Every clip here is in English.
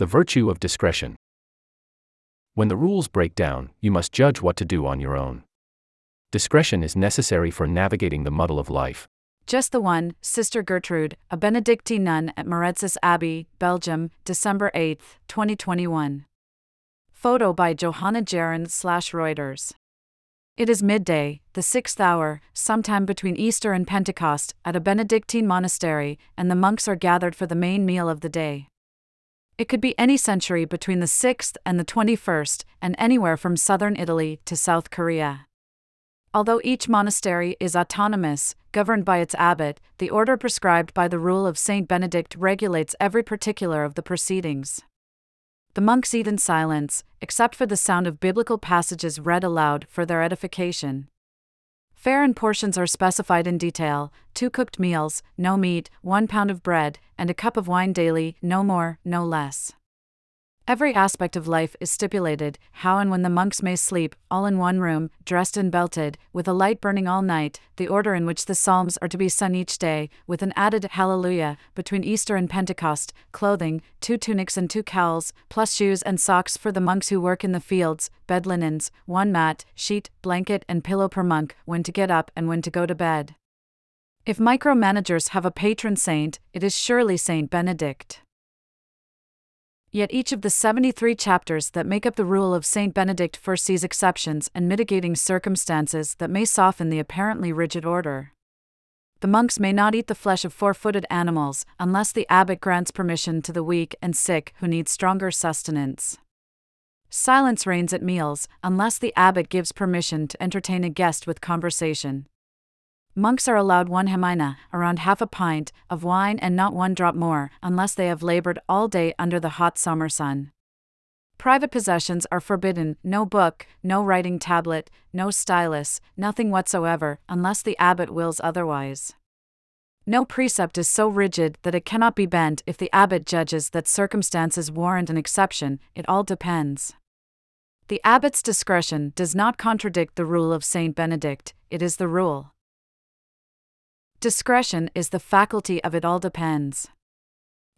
The virtue of discretion. When the rules break down, you must judge what to do on your own. Discretion is necessary for navigating the muddle of life. Just the one, Sister Gertrude, a Benedictine nun at Maredsous Abbey, Belgium, December 8, 2021. Photo by Johanna Geron slash Reuters. It is midday, the sixth hour, sometime between Easter and Pentecost, at a Benedictine monastery, and the monks are gathered for the main meal of the day. It could be any century between the 6th and the 21st, and anywhere from southern Italy to South Korea. Although each monastery is autonomous, governed by its abbot, the order prescribed by the rule of Saint Benedict regulates every particular of the proceedings. The monks eat in silence, except for the sound of biblical passages read aloud for their edification. Fare and portions are specified in detail two cooked meals, no meat, one pound of bread, and a cup of wine daily, no more, no less. Every aspect of life is stipulated how and when the monks may sleep, all in one room, dressed and belted, with a light burning all night, the order in which the psalms are to be sung each day, with an added Hallelujah, between Easter and Pentecost, clothing, two tunics and two cowls, plus shoes and socks for the monks who work in the fields, bed linens, one mat, sheet, blanket, and pillow per monk, when to get up and when to go to bed. If micromanagers have a patron saint, it is surely Saint Benedict. Yet each of the 73 chapters that make up the rule of St. Benedict foresees exceptions and mitigating circumstances that may soften the apparently rigid order. The monks may not eat the flesh of four footed animals unless the abbot grants permission to the weak and sick who need stronger sustenance. Silence reigns at meals unless the abbot gives permission to entertain a guest with conversation. Monks are allowed one hemina, around half a pint, of wine and not one drop more, unless they have labored all day under the hot summer sun. Private possessions are forbidden no book, no writing tablet, no stylus, nothing whatsoever, unless the abbot wills otherwise. No precept is so rigid that it cannot be bent if the abbot judges that circumstances warrant an exception, it all depends. The abbot's discretion does not contradict the rule of Saint Benedict, it is the rule. Discretion is the faculty of it all depends.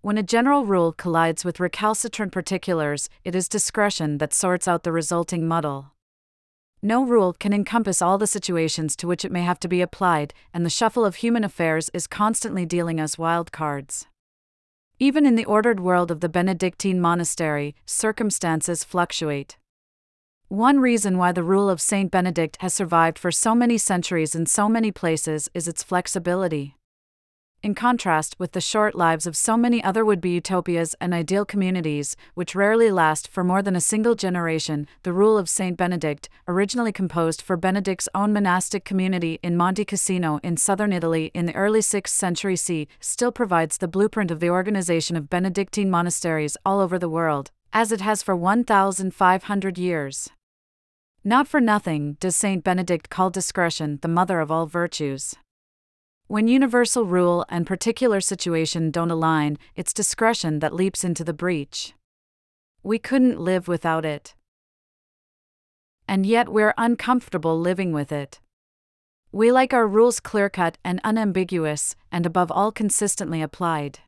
When a general rule collides with recalcitrant particulars, it is discretion that sorts out the resulting muddle. No rule can encompass all the situations to which it may have to be applied, and the shuffle of human affairs is constantly dealing us wild cards. Even in the ordered world of the Benedictine monastery, circumstances fluctuate. One reason why the rule of Saint Benedict has survived for so many centuries in so many places is its flexibility. In contrast with the short lives of so many other would be utopias and ideal communities, which rarely last for more than a single generation, the Rule of Saint Benedict, originally composed for Benedict's own monastic community in Monte Cassino in southern Italy in the early 6th century CE, still provides the blueprint of the organization of Benedictine monasteries all over the world, as it has for 1,500 years. Not for nothing does Saint Benedict call discretion the mother of all virtues. When universal rule and particular situation don't align, it's discretion that leaps into the breach. We couldn't live without it. And yet we're uncomfortable living with it. We like our rules clear cut and unambiguous, and above all consistently applied.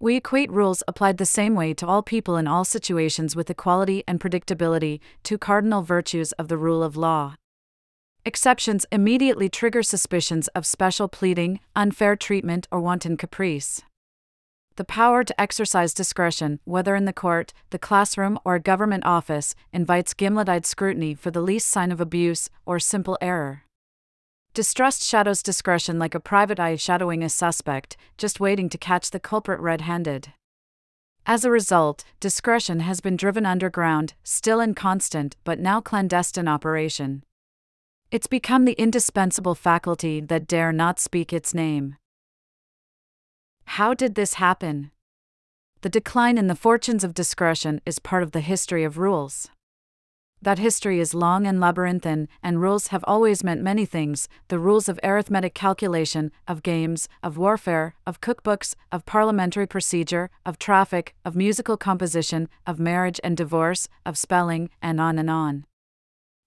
We equate rules applied the same way to all people in all situations with equality and predictability, two cardinal virtues of the rule of law. Exceptions immediately trigger suspicions of special pleading, unfair treatment, or wanton caprice. The power to exercise discretion, whether in the court, the classroom, or a government office, invites gimlet eyed scrutiny for the least sign of abuse or simple error. Distrust shadows discretion like a private eye shadowing a suspect, just waiting to catch the culprit red handed. As a result, discretion has been driven underground, still in constant but now clandestine operation. It's become the indispensable faculty that dare not speak its name. How did this happen? The decline in the fortunes of discretion is part of the history of rules. That history is long and labyrinthine, and rules have always meant many things the rules of arithmetic calculation, of games, of warfare, of cookbooks, of parliamentary procedure, of traffic, of musical composition, of marriage and divorce, of spelling, and on and on.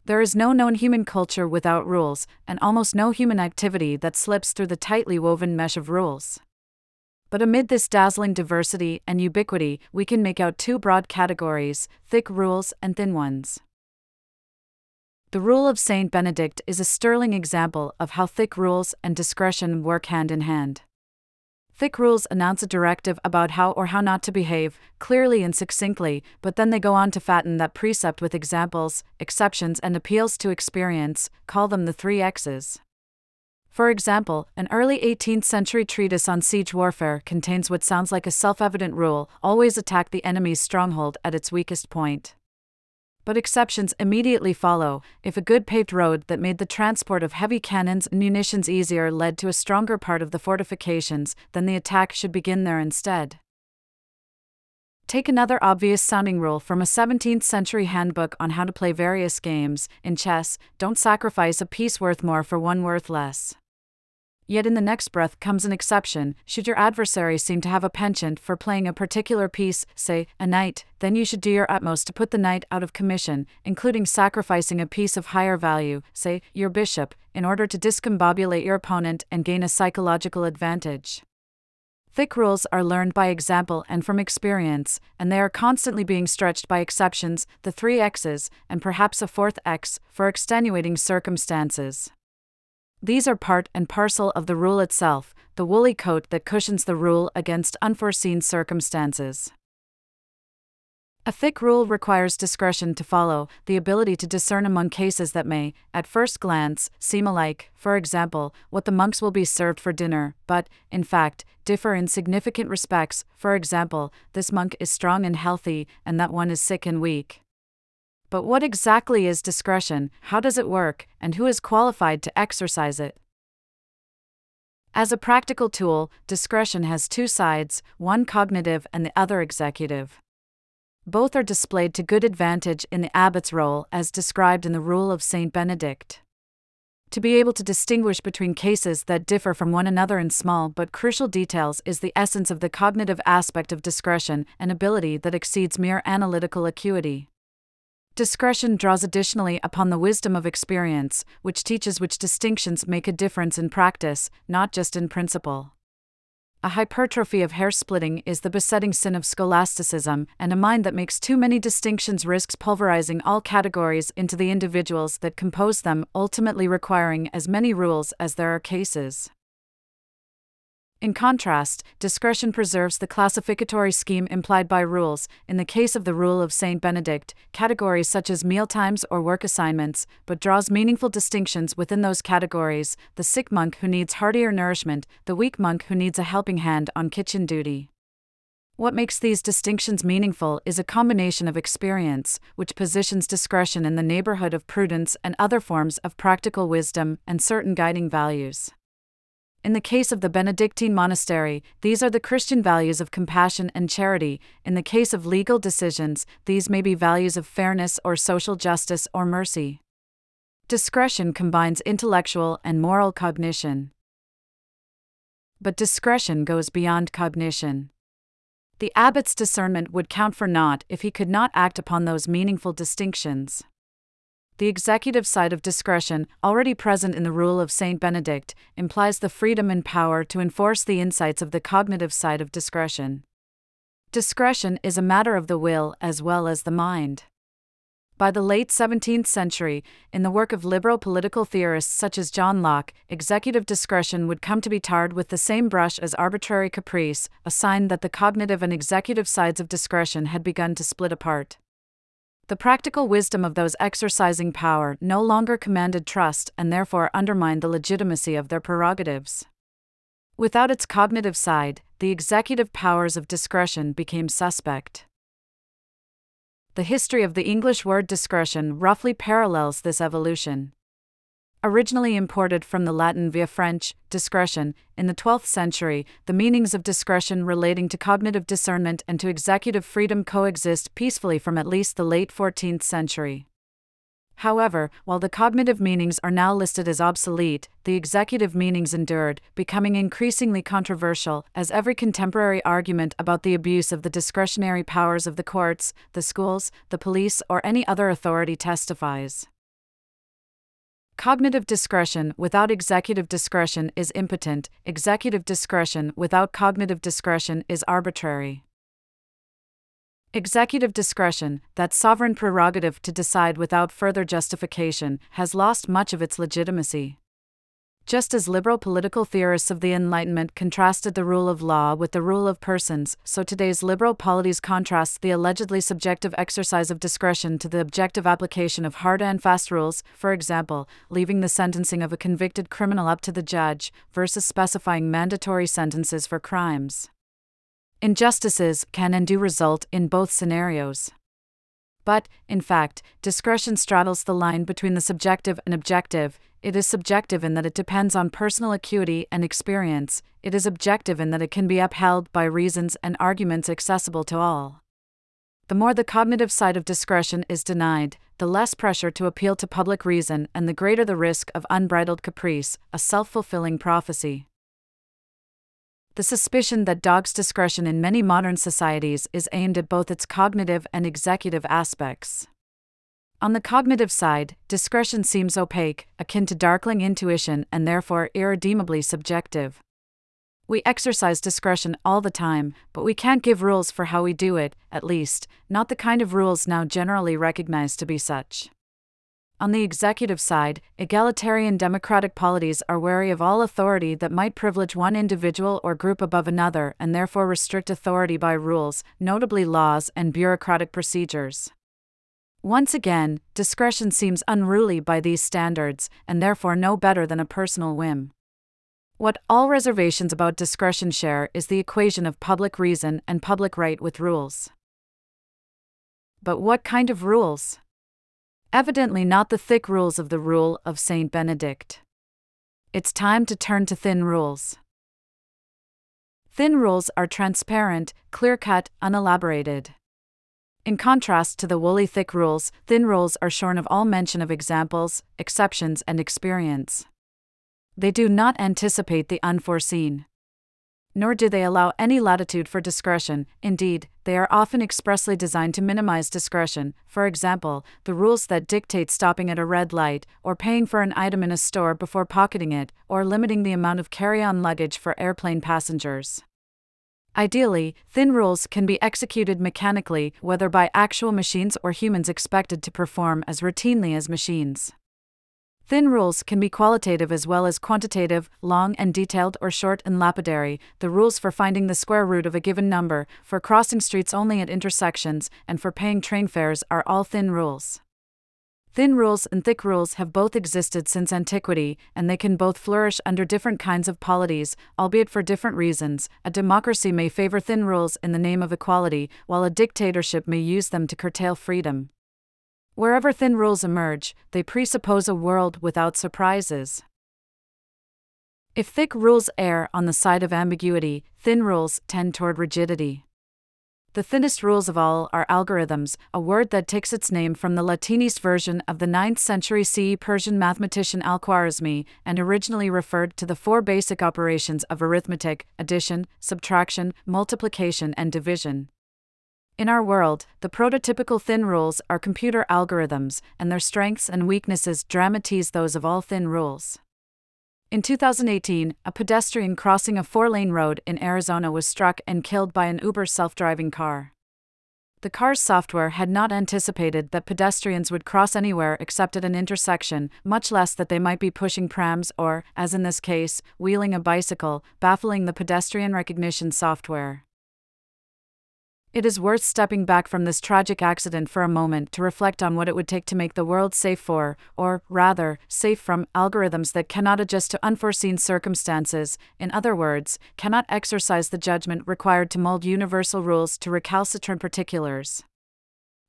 There is no known human culture without rules, and almost no human activity that slips through the tightly woven mesh of rules. But amid this dazzling diversity and ubiquity, we can make out two broad categories thick rules and thin ones. The rule of Saint Benedict is a sterling example of how thick rules and discretion work hand in hand. Thick rules announce a directive about how or how not to behave, clearly and succinctly, but then they go on to fatten that precept with examples, exceptions, and appeals to experience, call them the three X's. For example, an early 18th century treatise on siege warfare contains what sounds like a self evident rule always attack the enemy's stronghold at its weakest point. But exceptions immediately follow. If a good paved road that made the transport of heavy cannons and munitions easier led to a stronger part of the fortifications, then the attack should begin there instead. Take another obvious sounding rule from a 17th century handbook on how to play various games. In chess, don't sacrifice a piece worth more for one worth less. Yet in the next breath comes an exception. Should your adversary seem to have a penchant for playing a particular piece, say, a knight, then you should do your utmost to put the knight out of commission, including sacrificing a piece of higher value, say, your bishop, in order to discombobulate your opponent and gain a psychological advantage. Thick rules are learned by example and from experience, and they are constantly being stretched by exceptions, the three X's, and perhaps a fourth X, for extenuating circumstances. These are part and parcel of the rule itself, the woolly coat that cushions the rule against unforeseen circumstances. A thick rule requires discretion to follow, the ability to discern among cases that may, at first glance, seem alike, for example, what the monks will be served for dinner, but, in fact, differ in significant respects, for example, this monk is strong and healthy, and that one is sick and weak. But what exactly is discretion, how does it work, and who is qualified to exercise it? As a practical tool, discretion has two sides, one cognitive and the other executive. Both are displayed to good advantage in the abbot's role as described in the Rule of St. Benedict. To be able to distinguish between cases that differ from one another in small but crucial details is the essence of the cognitive aspect of discretion, an ability that exceeds mere analytical acuity. Discretion draws additionally upon the wisdom of experience, which teaches which distinctions make a difference in practice, not just in principle. A hypertrophy of hair splitting is the besetting sin of scholasticism, and a mind that makes too many distinctions risks pulverizing all categories into the individuals that compose them, ultimately requiring as many rules as there are cases. In contrast, discretion preserves the classificatory scheme implied by rules. In the case of the Rule of St. Benedict, categories such as mealtimes or work assignments, but draws meaningful distinctions within those categories the sick monk who needs heartier nourishment, the weak monk who needs a helping hand on kitchen duty. What makes these distinctions meaningful is a combination of experience, which positions discretion in the neighborhood of prudence and other forms of practical wisdom and certain guiding values. In the case of the Benedictine monastery, these are the Christian values of compassion and charity. In the case of legal decisions, these may be values of fairness or social justice or mercy. Discretion combines intellectual and moral cognition. But discretion goes beyond cognition. The abbot's discernment would count for naught if he could not act upon those meaningful distinctions the executive side of discretion, already present in the rule of St. Benedict, implies the freedom and power to enforce the insights of the cognitive side of discretion. Discretion is a matter of the will as well as the mind. By the late 17th century, in the work of liberal political theorists such as John Locke, executive discretion would come to be tarred with the same brush as arbitrary caprice, a sign that the cognitive and executive sides of discretion had begun to split apart. The practical wisdom of those exercising power no longer commanded trust and therefore undermined the legitimacy of their prerogatives. Without its cognitive side, the executive powers of discretion became suspect. The history of the English word discretion roughly parallels this evolution originally imported from the Latin via French, discretion, in the 12th century, the meanings of discretion relating to cognitive discernment and to executive freedom coexist peacefully from at least the late 14th century. However, while the cognitive meanings are now listed as obsolete, the executive meanings endured, becoming increasingly controversial, as every contemporary argument about the abuse of the discretionary powers of the courts, the schools, the police, or any other authority testifies. Cognitive discretion without executive discretion is impotent, executive discretion without cognitive discretion is arbitrary. Executive discretion, that sovereign prerogative to decide without further justification, has lost much of its legitimacy. Just as liberal political theorists of the Enlightenment contrasted the rule of law with the rule of persons, so today's liberal polities contrast the allegedly subjective exercise of discretion to the objective application of hard and fast rules, for example, leaving the sentencing of a convicted criminal up to the judge, versus specifying mandatory sentences for crimes. Injustices can and do result in both scenarios. But, in fact, discretion straddles the line between the subjective and objective. It is subjective in that it depends on personal acuity and experience, it is objective in that it can be upheld by reasons and arguments accessible to all. The more the cognitive side of discretion is denied, the less pressure to appeal to public reason and the greater the risk of unbridled caprice, a self fulfilling prophecy. The suspicion that dogs discretion in many modern societies is aimed at both its cognitive and executive aspects. On the cognitive side, discretion seems opaque, akin to darkling intuition, and therefore irredeemably subjective. We exercise discretion all the time, but we can't give rules for how we do it, at least, not the kind of rules now generally recognized to be such. On the executive side, egalitarian democratic polities are wary of all authority that might privilege one individual or group above another and therefore restrict authority by rules, notably laws and bureaucratic procedures. Once again, discretion seems unruly by these standards, and therefore no better than a personal whim. What all reservations about discretion share is the equation of public reason and public right with rules. But what kind of rules? Evidently, not the thick rules of the Rule of Saint Benedict. It's time to turn to thin rules. Thin rules are transparent, clear cut, unelaborated. In contrast to the woolly thick rules, thin rules are shorn of all mention of examples, exceptions, and experience. They do not anticipate the unforeseen nor do they allow any latitude for discretion, indeed, they are often expressly designed to minimize discretion, for example, the rules that dictate stopping at a red light, or paying for an item in a store before pocketing it, or limiting the amount of carry on luggage for airplane passengers. Ideally, thin rules can be executed mechanically, whether by actual machines or humans expected to perform as routinely as machines. Thin rules can be qualitative as well as quantitative, long and detailed or short and lapidary. The rules for finding the square root of a given number, for crossing streets only at intersections, and for paying train fares are all thin rules. Thin rules and thick rules have both existed since antiquity, and they can both flourish under different kinds of polities, albeit for different reasons. A democracy may favor thin rules in the name of equality, while a dictatorship may use them to curtail freedom. Wherever thin rules emerge, they presuppose a world without surprises. If thick rules err on the side of ambiguity, thin rules tend toward rigidity. The thinnest rules of all are algorithms, a word that takes its name from the Latinese version of the 9th century CE Persian mathematician Al Khwarizmi and originally referred to the four basic operations of arithmetic addition, subtraction, multiplication, and division. In our world, the prototypical thin rules are computer algorithms, and their strengths and weaknesses dramatize those of all thin rules. In 2018, a pedestrian crossing a four lane road in Arizona was struck and killed by an Uber self driving car. The car's software had not anticipated that pedestrians would cross anywhere except at an intersection, much less that they might be pushing prams or, as in this case, wheeling a bicycle, baffling the pedestrian recognition software. It is worth stepping back from this tragic accident for a moment to reflect on what it would take to make the world safe for, or, rather, safe from, algorithms that cannot adjust to unforeseen circumstances, in other words, cannot exercise the judgment required to mold universal rules to recalcitrant particulars.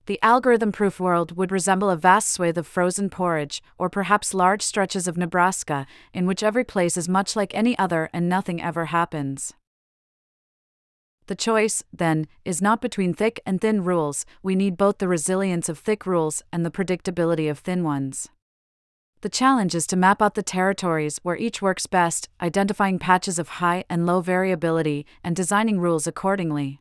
The algorithm proof world would resemble a vast swathe of frozen porridge, or perhaps large stretches of Nebraska, in which every place is much like any other and nothing ever happens. The choice, then, is not between thick and thin rules, we need both the resilience of thick rules and the predictability of thin ones. The challenge is to map out the territories where each works best, identifying patches of high and low variability, and designing rules accordingly.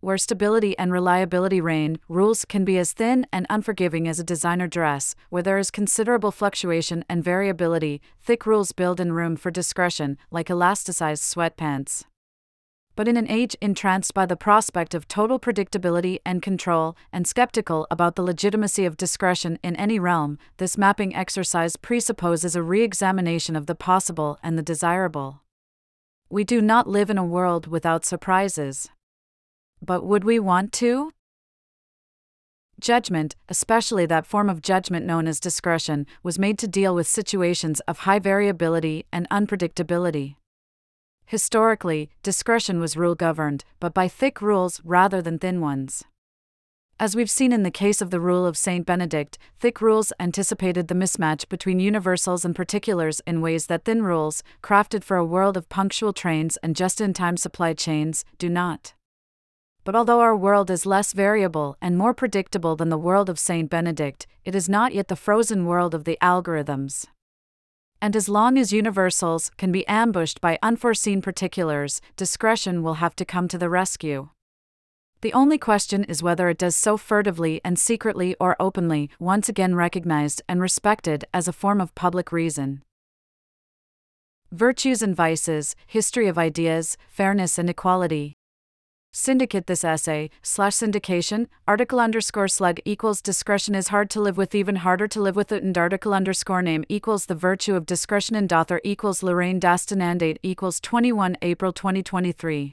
Where stability and reliability reign, rules can be as thin and unforgiving as a designer dress. Where there is considerable fluctuation and variability, thick rules build in room for discretion, like elasticized sweatpants. But in an age entranced by the prospect of total predictability and control, and skeptical about the legitimacy of discretion in any realm, this mapping exercise presupposes a re examination of the possible and the desirable. We do not live in a world without surprises. But would we want to? Judgment, especially that form of judgment known as discretion, was made to deal with situations of high variability and unpredictability. Historically, discretion was rule governed, but by thick rules rather than thin ones. As we've seen in the case of the rule of Saint Benedict, thick rules anticipated the mismatch between universals and particulars in ways that thin rules, crafted for a world of punctual trains and just in time supply chains, do not. But although our world is less variable and more predictable than the world of Saint Benedict, it is not yet the frozen world of the algorithms. And as long as universals can be ambushed by unforeseen particulars, discretion will have to come to the rescue. The only question is whether it does so furtively and secretly or openly, once again recognized and respected as a form of public reason. Virtues and Vices History of Ideas, Fairness and Equality. Syndicate this essay, slash syndication, article underscore slug equals discretion is hard to live with, even harder to live with it, and article underscore name equals the virtue of discretion, and author equals Lorraine Daston and date equals 21 April 2023.